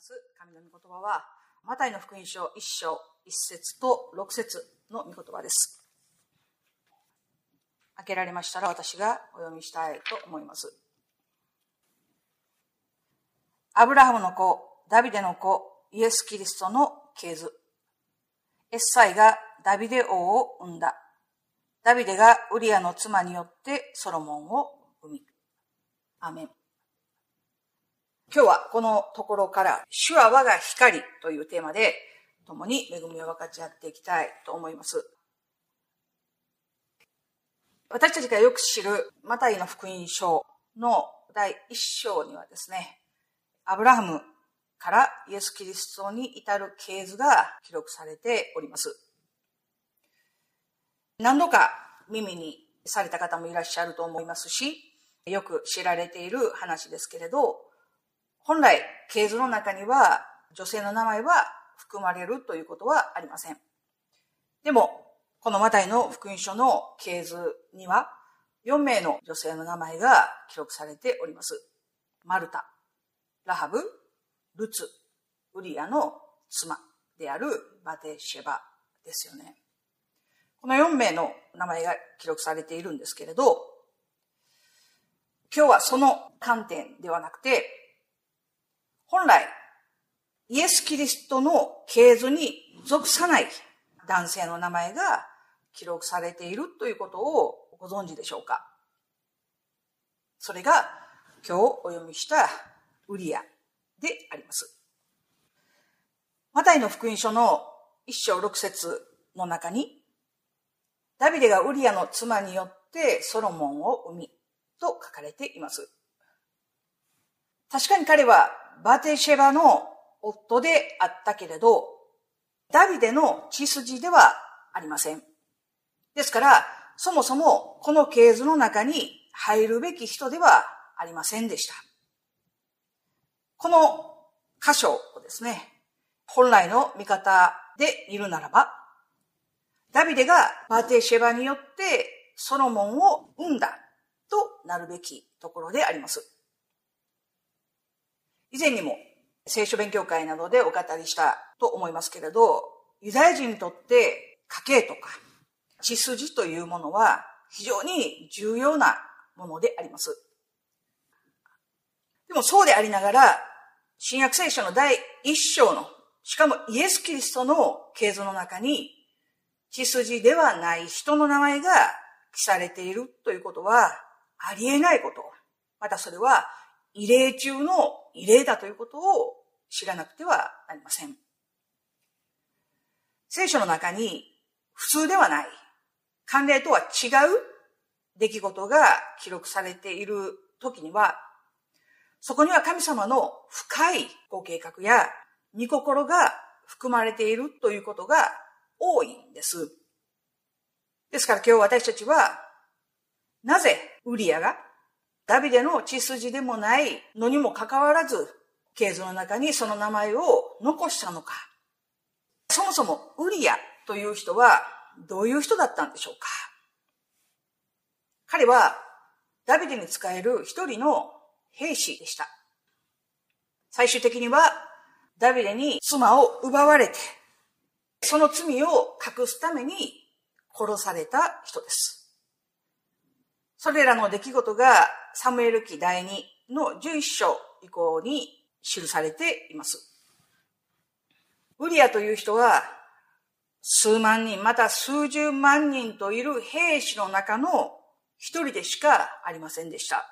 ます神の御言葉は、マタイの福音書1章1節と6節の御言葉です。開けられましたら私がお読みしたいと思います。アブラハムの子、ダビデの子、イエス・キリストの系図。エッサイがダビデ王を生んだ。ダビデがウリアの妻によってソロモンを生み。アメン。今日はこのところから、主は我が光というテーマで、共に恵みを分かち合っていきたいと思います。私たちがよく知るマタイの福音書の第一章にはですね、アブラハムからイエス・キリストに至る系図が記録されております。何度か耳にされた方もいらっしゃると思いますし、よく知られている話ですけれど、本来、系図の中には女性の名前は含まれるということはありません。でも、このマタイの福音書の系図には、4名の女性の名前が記録されております。マルタ、ラハブ、ルツ、ウリアの妻であるバテシェバですよね。この4名の名前が記録されているんですけれど、今日はその観点ではなくて、本来、イエス・キリストの系図に属さない男性の名前が記録されているということをご存知でしょうか？それが今日お読みしたウリアであります。マタイの福音書の一章六節の中に、ダビデがウリアの妻によってソロモンを生みと書かれています。確かに彼はバテシェバの夫であったけれど、ダビデの血筋ではありません。ですから、そもそもこの系図の中に入るべき人ではありませんでした。この箇所をですね、本来の見方で見るならば、ダビデがバテシェバによってソロモンを生んだとなるべきところであります。以前にも聖書勉強会などでお語りしたと思いますけれど、ユダヤ人にとって家系とか血筋というものは非常に重要なものであります。でもそうでありながら、新約聖書の第一章の、しかもイエス・キリストの系図の中に、血筋ではない人の名前が記されているということはありえないこと。またそれは異例中の異例だということを知らなくてはなりません。聖書の中に普通ではない、慣例とは違う出来事が記録されている時には、そこには神様の深いご計画や御心が含まれているということが多いんです。ですから今日私たちは、なぜウリアがダビデの血筋でもないのにもかかわらず、系図の中にその名前を残したのか。そもそもウリアという人はどういう人だったんでしょうか彼はダビデに仕える一人の兵士でした。最終的にはダビデに妻を奪われて、その罪を隠すために殺された人です。それらの出来事がサムエル記第2の11章以降に記されています。ウリアという人は数万人、また数十万人といる兵士の中の一人でしかありませんでした。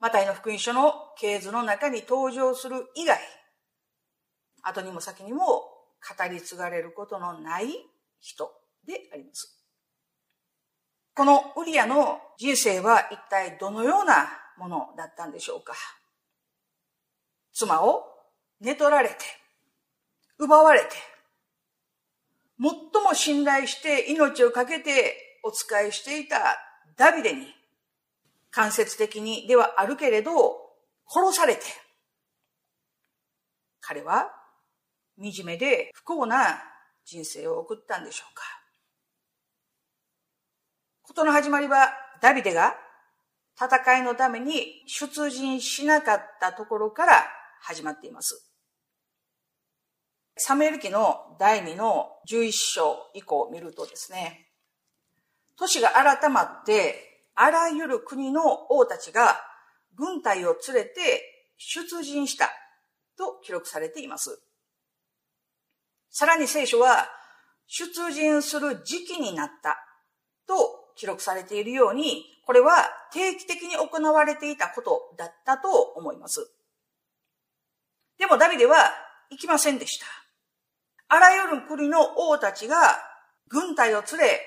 マタイの福音書の系図の中に登場する以外、後にも先にも語り継がれることのない人であります。このウリアの人生は一体どのようなものだったんでしょうか？妻を寝取られて、奪われて、最も信頼して命を懸けてお使いしていたダビデに、間接的にではあるけれど、殺されて、彼は惨めで不幸な人生を送ったんでしょうか？ことの始まりはダビデが戦いのために出陣しなかったところから始まっています。サムエル記の第2の11章以降を見るとですね、都市が改まって、あらゆる国の王たちが軍隊を連れて出陣したと記録されています。さらに聖書は、出陣する時期になったと記録されているように、これは定期的に行われていたことだったと思います。でもダビデは行きませんでした。あらゆる国の王たちが軍隊を連れ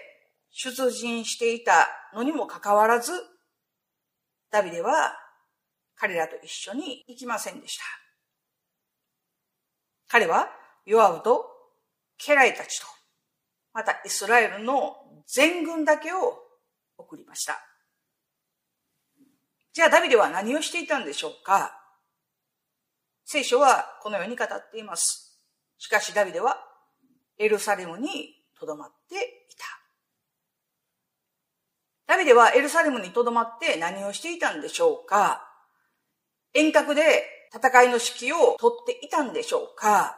出陣していたのにもかかわらず、ダビデは彼らと一緒に行きませんでした。彼はヨアウと家来たちと、またイスラエルの全軍だけを送りました。じゃあダビデは何をしていたんでしょうか？聖書はこのように語っています。しかしダビデはエルサレムに留まっていた。ダビデはエルサレムに留まって何をしていたんでしょうか？遠隔で戦いの指揮を取っていたんでしょうか？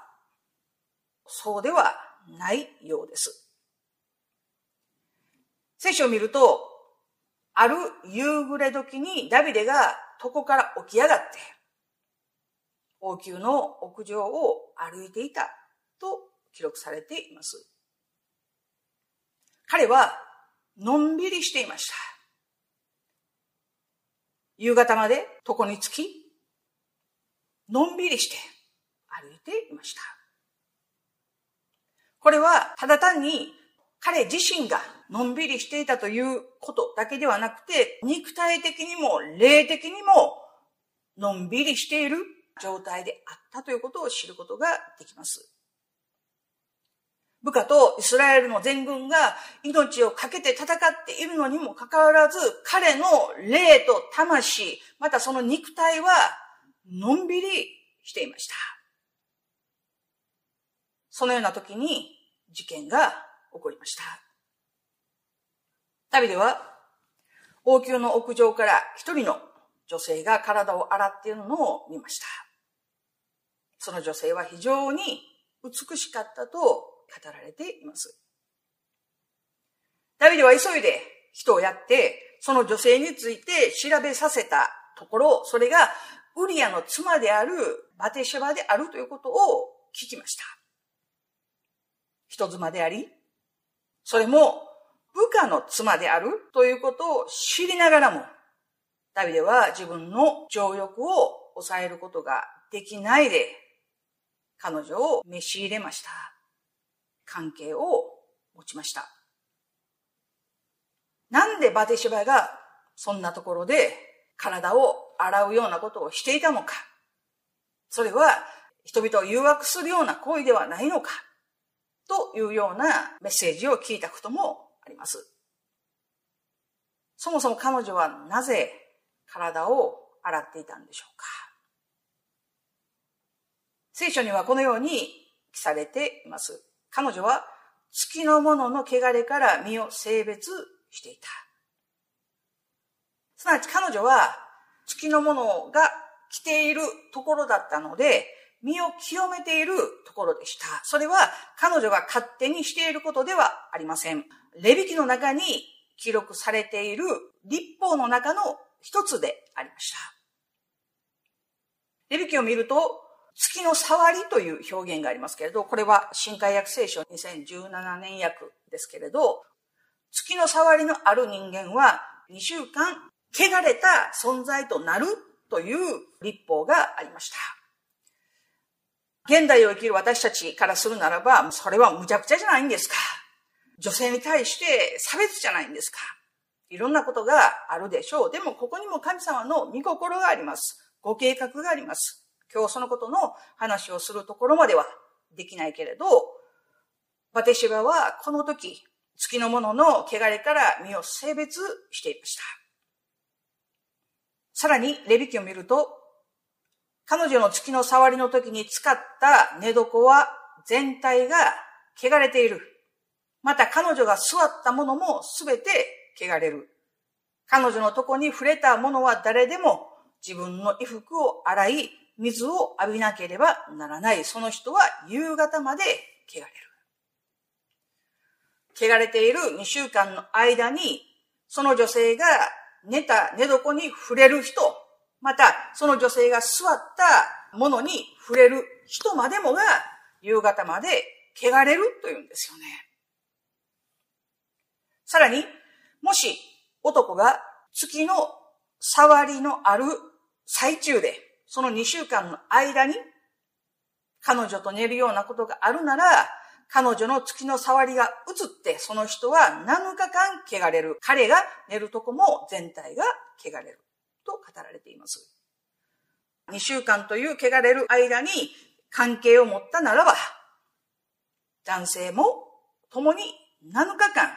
そうではないようです。聖書を見ると、ある夕暮れ時にダビデが床から起き上がって、王宮の屋上を歩いていたと記録されています。彼はのんびりしていました。夕方まで床につき、のんびりして歩いていました。これはただ単に彼自身がのんびりしていたということだけではなくて、肉体的にも霊的にものんびりしている状態であったということを知ることができます。部下とイスラエルの全軍が命を懸けて戦っているのにもかかわらず、彼の霊と魂、またその肉体はのんびりしていました。そのような時に事件が起こりました。旅では王宮の屋上から一人の女性が体を洗っているのを見ました。その女性は非常に美しかったと語られています。ダビデは急いで人をやって、その女性について調べさせたところ、それがウリアの妻であるバテシェバであるということを聞きました。人妻であり、それも部下の妻であるということを知りながらも、ダビデは自分の情欲を抑えることができないで、彼女を召し入れました。関係を持ちました。なんでバテシバがそんなところで体を洗うようなことをしていたのか。それは人々を誘惑するような行為ではないのか。というようなメッセージを聞いたこともあります。そもそも彼女はなぜ体を洗っていたんでしょうか聖書にはこのように記されています。彼女は月のものの汚れから身を性別していた。すなわち彼女は月のものが着ているところだったので、身を清めているところでした。それは彼女が勝手にしていることではありません。レビ記の中に記録されている立法の中の一つでありました。レビ記を見ると、月の触りという表現がありますけれど、これは新海訳聖書2017年訳ですけれど、月の触りのある人間は2週間汚れた存在となるという立法がありました。現代を生きる私たちからするならば、それは無茶苦茶じゃないんですか。女性に対して差別じゃないんですか。いろんなことがあるでしょう。でもここにも神様の御心があります。ご計画があります。今日そのことの話をするところまではできないけれど、バテシバはこの時、月のものの汚れから身を性別していました。さらに、レビキを見ると、彼女の月の触りの時に使った寝床は全体が汚れている。また彼女が座ったものもすべて汚れる。彼女のとこに触れたものは誰でも自分の衣服を洗い、水を浴びなければならない。その人は夕方まで汚れる。汚れている2週間の間に、その女性が寝た寝床に触れる人、またその女性が座ったものに触れる人までもが夕方まで汚れるというんですよね。さらに、もし男が月の触りのある最中で、その2週間の間に彼女と寝るようなことがあるなら、彼女の月の触りが移って、その人は7日間汚れる。彼が寝るとこも全体が汚れる。と語られています。2週間という汚れる間に関係を持ったならば、男性も共に7日間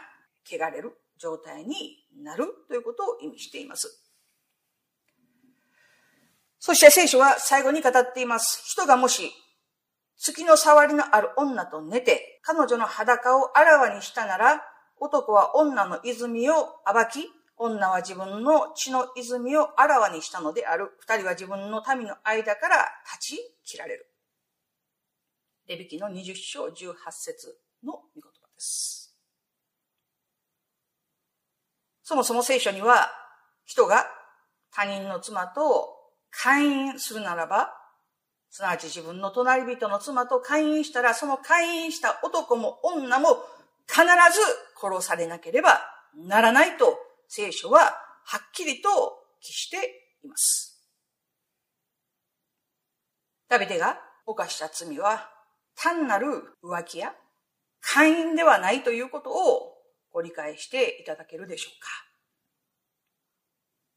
汚れる状態になるということを意味しています。そして聖書は最後に語っています。人がもし月の触りのある女と寝て、彼女の裸をあらわにしたなら、男は女の泉を暴き、女は自分の血の泉をあらわにしたのである。二人は自分の民の間から立ち切られる。レビキの20章18節の御言葉です。そもそも聖書には、人が他人の妻と会員するならば、すなわち自分の隣人の妻と会員したら、その会員した男も女も必ず殺されなければならないと聖書ははっきりと記しています。ダビデが犯した罪は単なる浮気や会員ではないということをご理解していただけるでしょうか。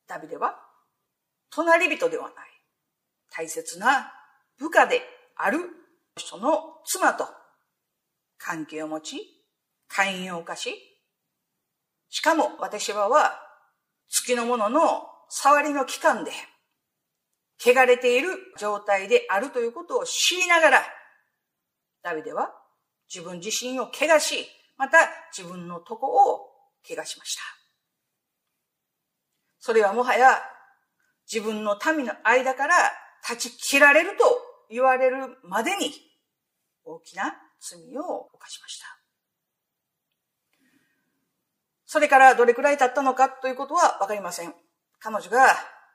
ダビデは隣人ではない大切な部下である人の妻と関係を持ち、会員を犯し、しかも私はは月のものの触りの期間で汚れている状態であるということを知りながら、ダビデは自分自身を怪我し、また自分のとこを怪我しました。それはもはや自分の民の間から断ち切られると言われるまでに大きな罪を犯しました。それからどれくらい経ったのかということはわかりません。彼女が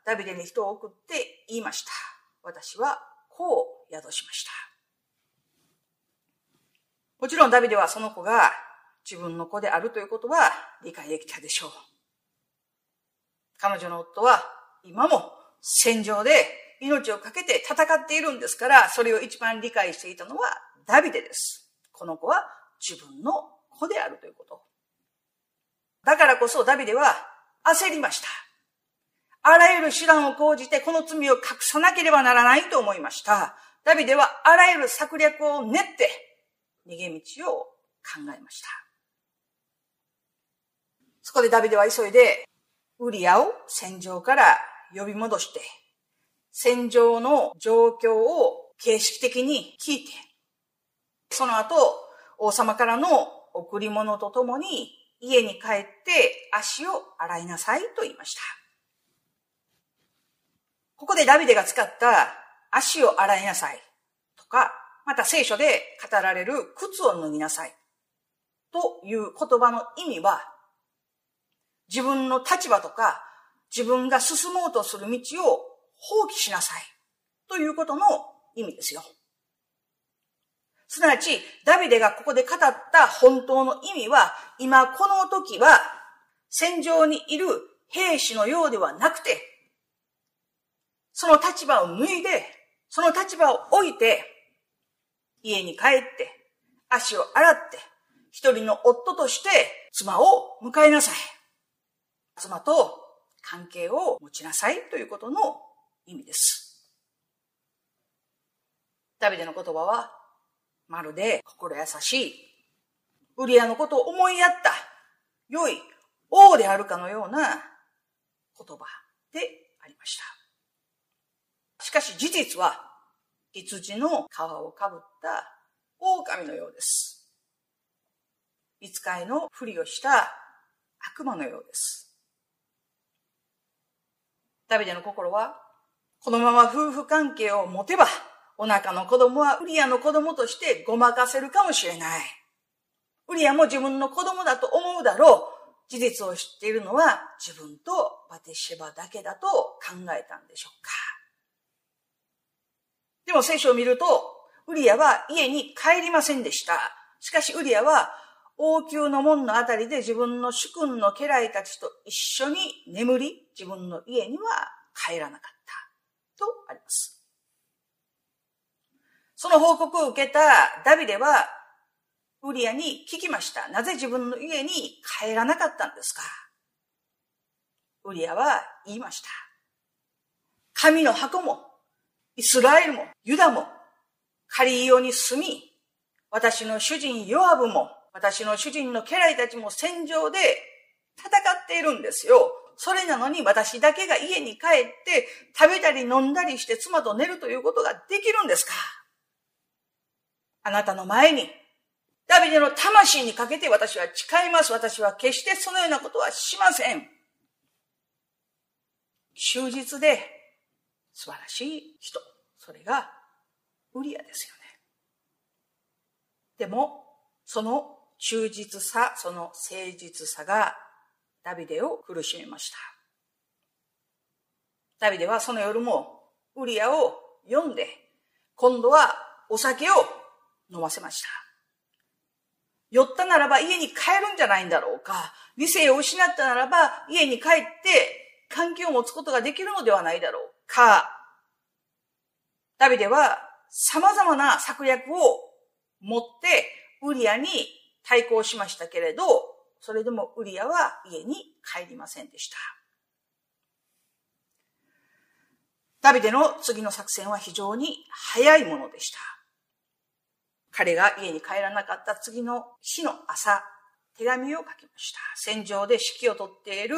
ダビデに人を送って言いました。私はこう宿しました。もちろんダビデはその子が自分の子であるということは理解できたでしょう。彼女の夫は今も戦場で命を懸けて戦っているんですから、それを一番理解していたのはダビデです。この子は自分の子であるということ。だからこそダビデは焦りました。あらゆる手段を講じてこの罪を隠さなければならないと思いました。ダビデはあらゆる策略を練って逃げ道を考えました。そこでダビデは急いでウリアを戦場から呼び戻して、戦場の状況を形式的に聞いて、その後、王様からの贈り物とともに家に帰って足を洗いなさいと言いました。ここでダビデが使った足を洗いなさいとか、また聖書で語られる靴を脱ぎなさいという言葉の意味は、自分の立場とか自分が進もうとする道を放棄しなさいということの意味ですよ。すなわち、ダビデがここで語った本当の意味は、今この時は戦場にいる兵士のようではなくて、その立場を脱いで、その立場を置いて、家に帰って、足を洗って、一人の夫として妻を迎えなさい。妻と関係を持ちなさいということの意味です。ダビデの言葉は、まるで心優しい、ウリアのことを思いやった、良い王であるかのような言葉でありました。しかし事実は、羊の皮をかぶった狼のようです。見つかいのふりをした悪魔のようです。ダビデの心はこのまま夫婦関係を持てば、お腹の子供はウリアの子供としてごまかせるかもしれない。ウリアも自分の子供だと思うだろう。事実を知っているのは自分とバテシェバだけだと考えたんでしょうか。でも聖書を見ると、ウリアは家に帰りませんでした。しかしウリアは王宮の門のあたりで自分の主君の家来たちと一緒に眠り、自分の家には帰らなかったとあります。その報告を受けたダビデはウリアに聞きました。なぜ自分の家に帰らなかったんですか？ウリアは言いました。神の箱も、イスラエルも、ユダも、カリイオに住み、私の主人ヨアブも、私の主人の家来たちも戦場で戦っているんですよ。それなのに私だけが家に帰って食べたり飲んだりして妻と寝るということができるんですか？あなたの前にダビデの魂にかけて私は誓います。私は決してそのようなことはしません。忠実で素晴らしい人。それがウリアですよね。でも、その忠実さ、その誠実さがダビデを苦しめました。ダビデはその夜もウリアを読んで、今度はお酒を飲ませました。寄ったならば家に帰るんじゃないんだろうか。理性を失ったならば家に帰って関係を持つことができるのではないだろうか。ダビデは様々な策略を持ってウリアに対抗しましたけれど、それでもウリアは家に帰りませんでした。ダビデの次の作戦は非常に早いものでした。彼が家に帰らなかった次の日の朝、手紙を書きました。戦場で指揮を取っている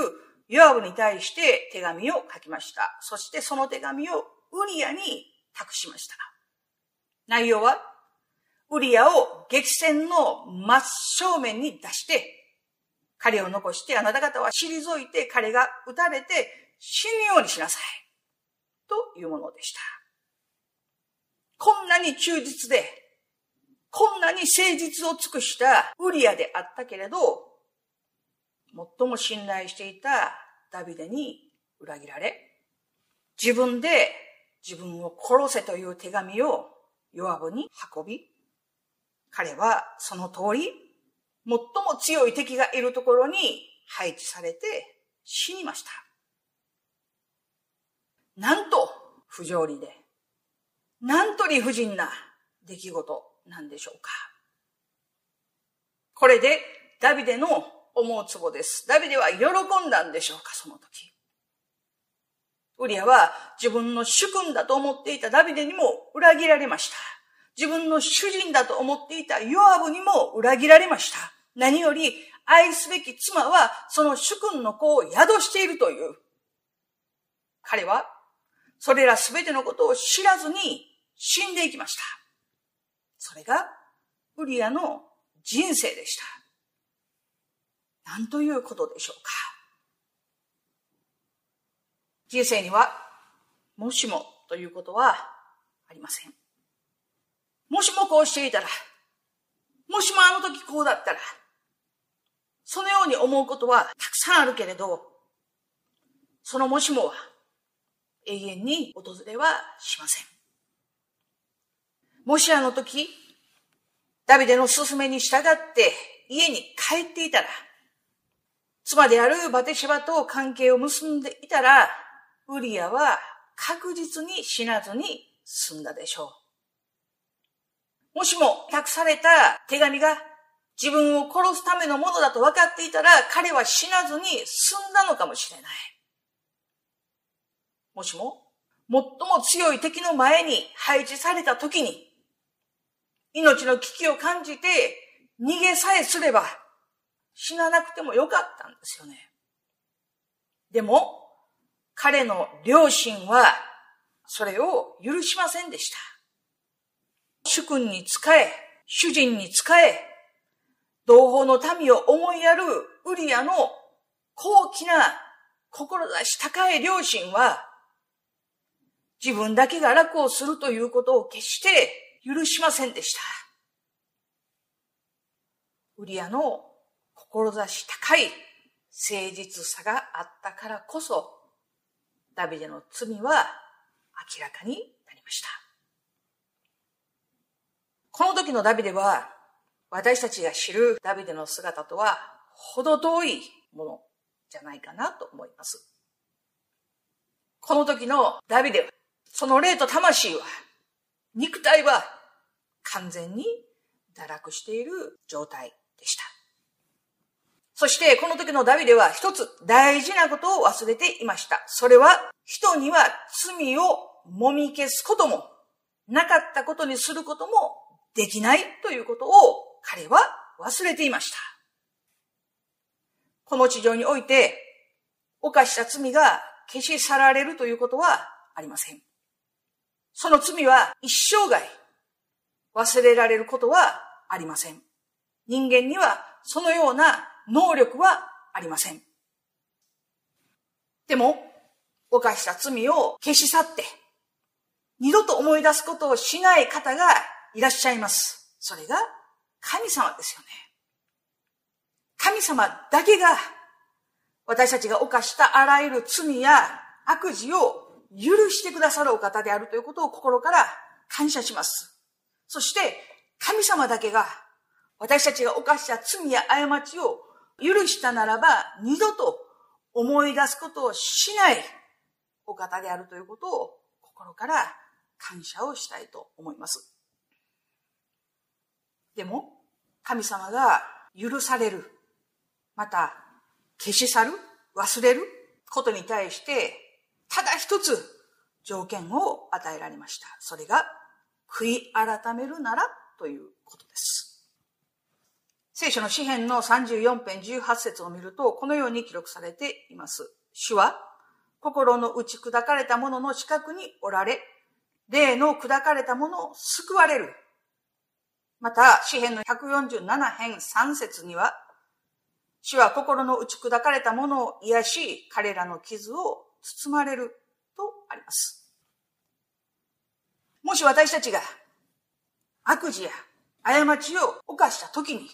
ヨアブに対して手紙を書きました。そしてその手紙をウリアに託しました。内容は、ウリアを激戦の真正面に出して、彼を残してあなた方は退いて彼が撃たれて死ぬようにしなさい。というものでした。こんなに忠実でこんなに誠実を尽くしたウリアであったけれど、最も信頼していたダビデに裏切られ、自分で自分を殺せという手紙をヨアブに運び、彼はその通り、最も強い敵がいるところに配置されて死にました。なんと不条理で、なんと理不尽な出来事なんでしょうか？これでダビデの思うツボです。ダビデは喜んだんでしょうか、その時。ウリアは自分の主君だと思っていたダビデにも裏切られました。自分の主人だと思っていたヨアブにも裏切られました。何より愛すべき妻はその主君の子を宿しているという。彼はそれらすべてのことを知らずに死んでいきました。それがウリアの人生でした。何ということでしょうか。人生には、もしもということはありません。もしもこうしていたら、もしもあの時こうだったら、そのように思うことはたくさんあるけれど、そのもしもは永遠に訪れはしません。もしあの時、ダビデの勧めに従って家に帰っていたら、妻であるバテシバと関係を結んでいたら、ウリアは確実に死なずに済んだでしょう。もしも託された手紙が自分を殺すためのものだと分かっていたら、彼は死なずに済んだのかもしれない。もしも、最も強い敵の前に配置された時に、命の危機を感じて逃げさえすれば死ななくてもよかったんですよね。でも、彼の両親はそれを許しませんでした。主君に仕え、主人に仕え、同胞の民を思いやるウリアの高貴な志高い両親は、自分だけが楽をするということを決して許しませんでした。ウリアの志高い誠実さがあったからこそ、ダビデの罪は明らかになりました。この時のダビデは、私たちが知るダビデの姿とは程遠いものじゃないかなと思います。この時のダビデは、その霊と魂は、肉体は完全に堕落している状態でした。そしてこの時のダビデは一つ大事なことを忘れていました。それは人には罪をもみ消すことも、なかったことにすることもできないということを彼は忘れていました。この地上において犯した罪が消し去られるということはありません。その罪は一生涯忘れられることはありません。人間にはそのような能力はありません。でも、犯した罪を消し去って、二度と思い出すことをしない方がいらっしゃいます。それが神様ですよね。神様だけが私たちが犯したあらゆる罪や悪事を許してくださるお方であるということを心から感謝します。そして神様だけが私たちが犯した罪や過ちを許したならば、二度と思い出すことをしないお方であるということを心から感謝をしたいと思います。でも、神様が許される、また消し去る、忘れることに対して、ただ一つ条件を与えられました。それが、悔い改めるならということです。聖書の詩篇の34編18節を見ると、このように記録されています。主は、心の打ち砕かれた者の近くにおられ、霊の砕かれた者を救われる。また、詩篇の147編3節には、主は心の打ち砕かれた者を癒し、彼らの傷を包まれるとあります。もし私たちが悪事や過ちを犯した時に、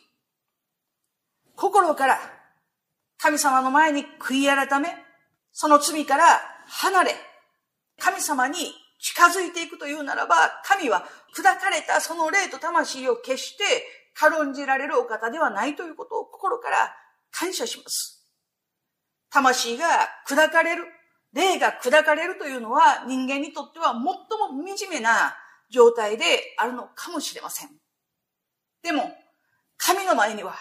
心から神様の前に悔い改め、その罪から離れ、神様に近づいていくというならば、神は砕かれたその霊と魂を決して軽んじられるお方ではないということを心から感謝します。魂が砕かれる、霊が砕かれるというのは人間にとっては最も惨めな状態であるのかもしれません。でも、神の前には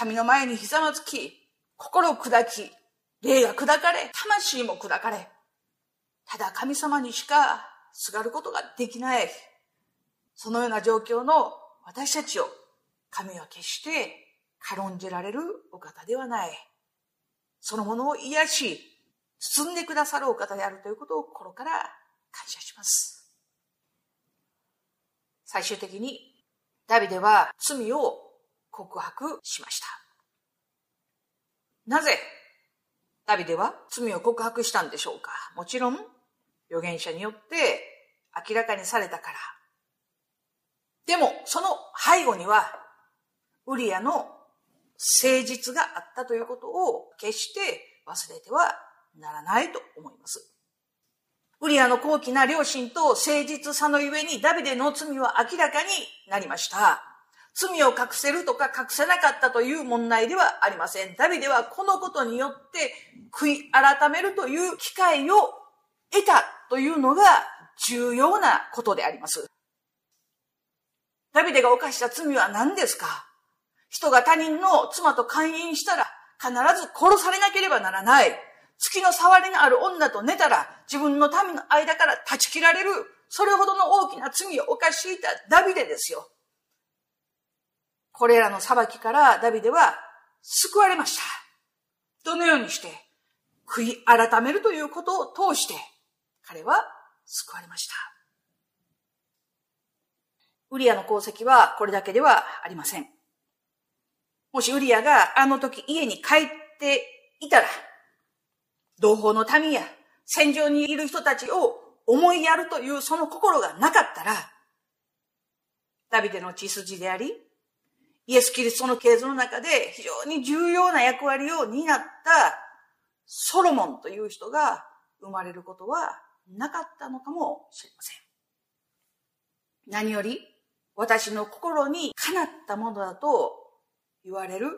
神の前にひざまずき、心を砕き、霊が砕かれ、魂も砕かれ、ただ神様にしかすがることができない。そのような状況の私たちを神は決して軽んじられるお方ではない。そのものを癒し、包んでくださるお方であるということを心から感謝します。最終的にダビデは罪を告白しました。なぜ、ダビデは罪を告白したんでしょうか？もちろん、預言者によって明らかにされたから。でも、その背後には、ウリアの誠実があったということを決して忘れてはならないと思います。ウリアの高貴な良心と誠実さのゆえにダビデの罪は明らかになりました。罪を隠せるとか隠せなかったという問題ではありません。ダビデはこのことによって悔い改めるという機会を得たというのが重要なことであります。ダビデが犯した罪は何ですか？人が他人の妻と勧誘したら必ず殺されなければならない。月の触りのある女と寝たら自分の民の間から断ち切られる。それほどの大きな罪を犯していたダビデですよ。これらの裁きからダビデは救われました。どのようにして悔い改めるということを通して彼は救われました。ウリアの功績はこれだけではありません。もしウリアがあの時家に帰っていたら、同胞の民や戦場にいる人たちを思いやるというその心がなかったら、ダビデの血筋であり、イエス・キリストの系図の中で非常に重要な役割を担ったソロモンという人が生まれることはなかったのかもしれません。何より私の心にかなったものだと言われる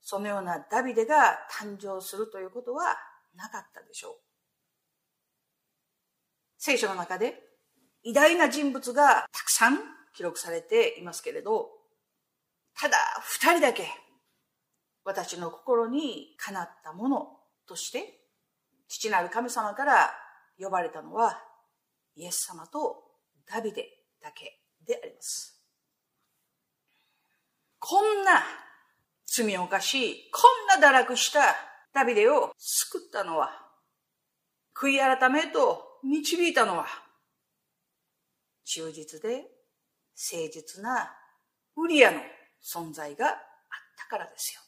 そのようなダビデが誕生するということはなかったでしょう。聖書の中で偉大な人物がたくさん記録されていますけれど、ただ二人だけ私の心にかなったものとして父なる神様から呼ばれたのはイエス様とダビデだけであります。こんな罪を犯し、こんな堕落したダビデを救ったのは、悔い改めと導いたのは、忠実で誠実なウリアの存在があったからですよ。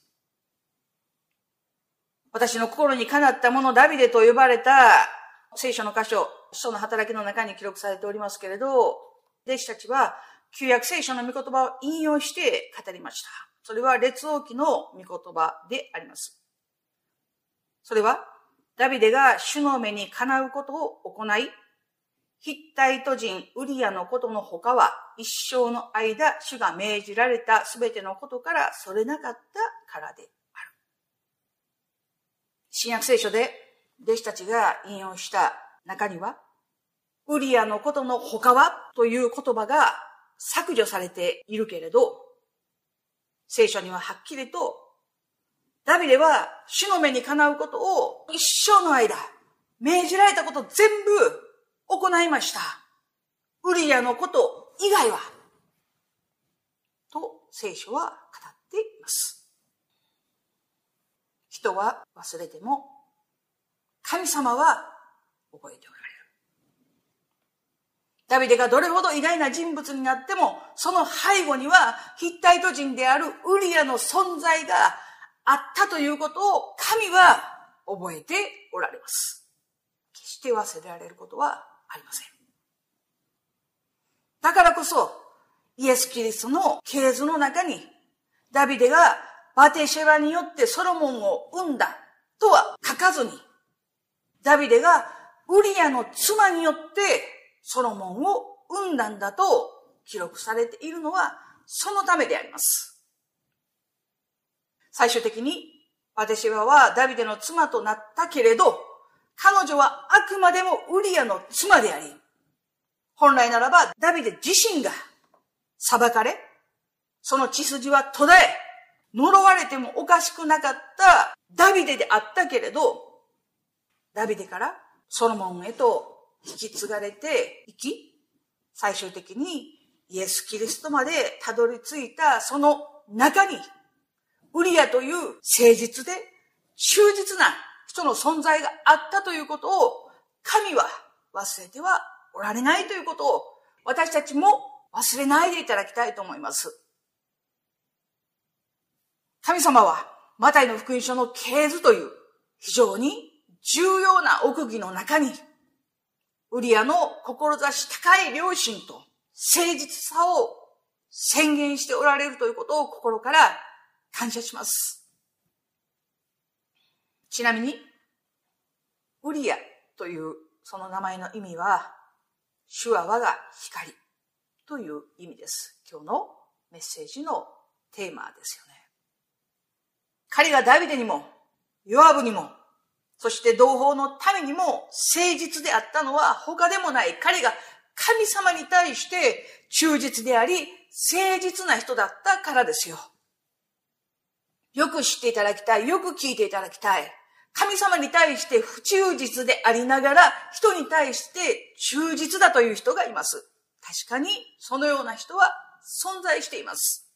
私の心にかなったものダビデと呼ばれた聖書の箇所、使徒の働きの中に記録されておりますけれど、弟子たちは旧約聖書の御言葉を引用して語りました。それは列王記の御言葉であります。それは、ダビデが主の目にかなうことを行い、ヒッタイト人ウリアのことの他は一生の間主が命じられたすべてのことからそれなかったからである。新約聖書で弟子たちが引用した中には、ウリアのことの他はという言葉が削除されているけれど、聖書にははっきりと、ダビデは主の目にかなうことを一生の間、命じられたこと全部行いました。ウリアのこと以外は、と聖書は語っています。人は忘れても、神様は覚えておられる。ダビデがどれほど偉大な人物になっても、その背後にはヒッタイト人であるウリアの存在があったということを神は覚えておられます。決して忘れられることはありません。だからこそ、イエス・キリストの系図の中に、ダビデがバテシェバによってソロモンを生んだとは書かずに、ダビデがウリアの妻によってソロモンを生んだんだと記録されているのはそのためであります。最終的にパテシバはダビデの妻となったけれど、彼女はあくまでもウリアの妻であり、本来ならばダビデ自身が裁かれ、その血筋は途絶え、呪われてもおかしくなかったダビデであったけれど、ダビデからソロモンへと引き継がれていき、最終的にイエス・キリストまでたどり着いたその中に、ウリアという誠実で忠実な人の存在があったということを神は忘れてはおられないということを私たちも忘れないでいただきたいと思います。神様はマタイの福音書の系図という非常に重要な奥義の中にウリアの志高い良心と誠実さを宣言しておられるということを心から感謝します。ちなみに、ウリアというその名前の意味は、主は我が光という意味です。今日のメッセージのテーマですよね。彼がダビデにも、ヨアブにも、そして同胞の民にも誠実であったのは他でもない彼が神様に対して忠実であり誠実な人だったからですよ。よく知っていただきたい。よく聞いていただきたい。神様に対して不忠実でありながら人に対して忠実だという人がいます。確かにそのような人は存在しています。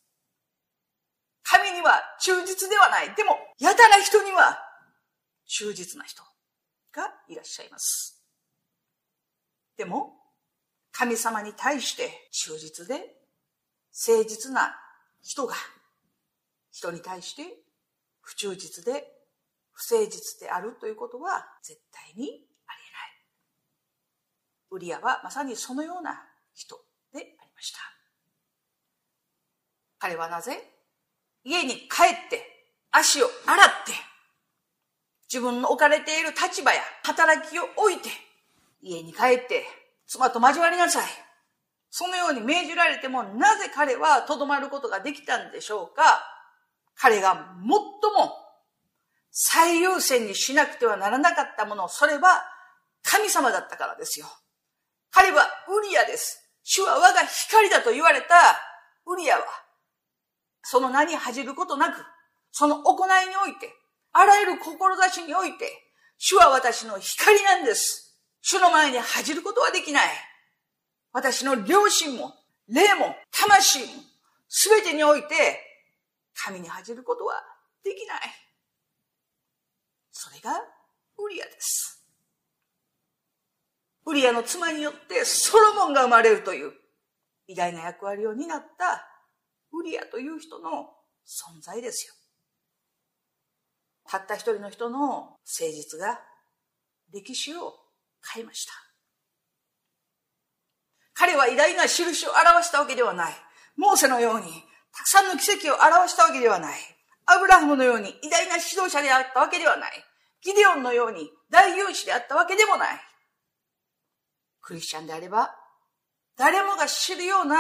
神には忠実ではない。でも、やたら人には忠実な人がいらっしゃいます。でも、神様に対して忠実で誠実な人が人に対して不忠実で不誠実であるということは絶対にありえないウリアはまさにそのような人でありました。彼はなぜ家に帰って足を洗って自分の置かれている立場や働きを置いて家に帰って妻と交わりなさい。そのように命じられてもなぜ彼はとどまることができたんでしょうか彼が最も最優先にしなくてはならなかったもの、それは神様だったからですよ。彼はウリアです。主は我が光だと言われたウリアは、その名に恥じることなく、その行いにおいて、あらゆる志において、主は私の光なんです。主の前に恥じることはできない。私の良心も、霊も、魂も、すべてにおいて、神に恥じることはできない。それがウリアです。ウリアの妻によってソロモンが生まれるという偉大な役割を担ったウリアという人の存在ですよ。たった一人の人の誠実が歴史を変えました。彼は偉大な印を表したわけではない。モーセのようにたくさんの奇跡を表したわけではない。アブラハムのように偉大な指導者であったわけではない。ギデオンのように大勇士であったわけでもない。クリスチャンであれば、誰もが知るような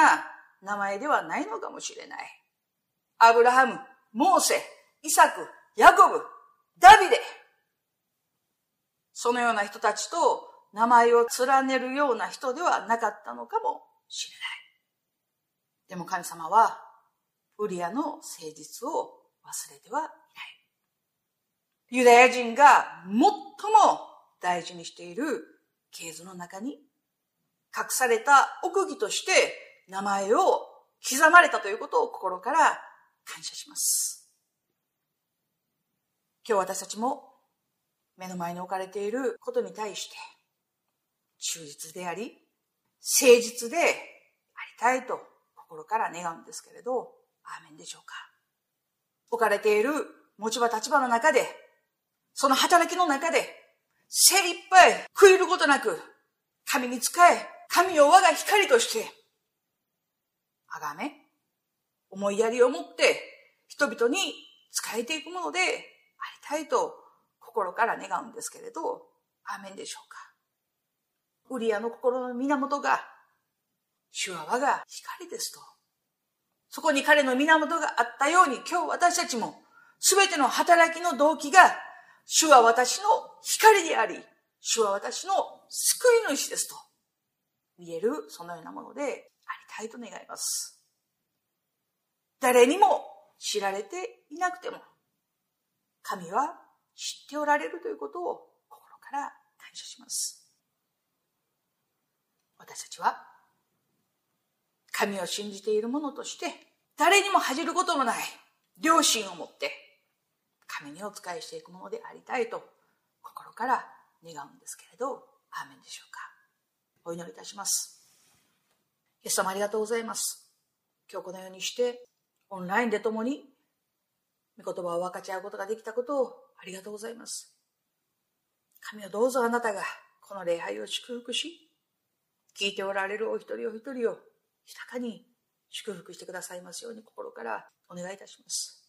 名前ではないのかもしれない。アブラハム、モーセ、イサク、ヤコブ、ダビデ。そのような人たちと名前を連ねるような人ではなかったのかもしれない。でも神様は、ウリアの誠実を忘れてはいない。ユダヤ人が最も大事にしている系図の中に隠された奥義として名前を刻まれたということを心から感謝します。今日私たちも目の前に置かれていることに対して忠実であり、誠実でありたいと心から願うんですけれど、アーメンでしょうか。置かれている持ち場立場の中で、その働きの中で、精一杯悔いることなく、神に仕え、神を我が光として、あがめ、思いやりを持って人々に仕えていくものでたいと心から願うんですけれど、アーメンでしょうか。ウリアの心の源が、主は我が光ですと。そこに彼の源があったように、今日私たちも、すべての働きの動機が、主は私の光であり、主は私の救い主ですと言える、そのようなものでありたいと願います。誰にも知られていなくても、神は知っておられるということを心から感謝します。私たちは、神を信じている者として、誰にも恥じることのない良心を持って、神にお仕えしていくものでありたいと心から願うんですけれど、アーメンでしょうか。お祈りいたします。イエス様ありがとうございます。今日このようにして、オンラインで共に、御言葉を分かち合うことができたことをありがとうございます。神をどうぞあなたがこの礼拝を祝福し、聞いておられるお一人お一人を豊かに祝福してくださいますように心からお願いいたします。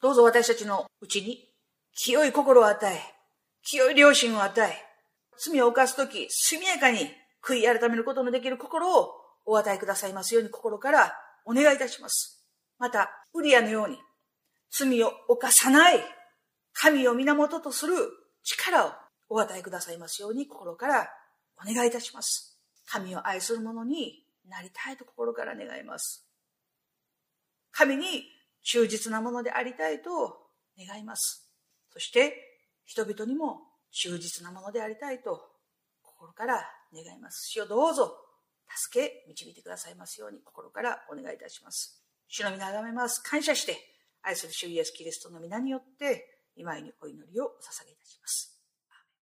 どうぞ私たちのうちに清い心を与え、清い良心を与え、罪を犯すとき速やかに悔い改めることのできる心をお与えくださいますように心からお願いいたします。また、ウリアのように罪を犯さない神を源とする力をお与えくださいますように心からお願いいたします。神を愛する者になりたいと心から願います。神に忠実なものでありたいと願います。そして人々にも忠実なものでありたいと心から願います。主をどうぞ助け導いてくださいますように心からお願いいたします。主の皆をめます。感謝して愛する主イエスキリストの皆によって今にお祈りをお捧げいたします。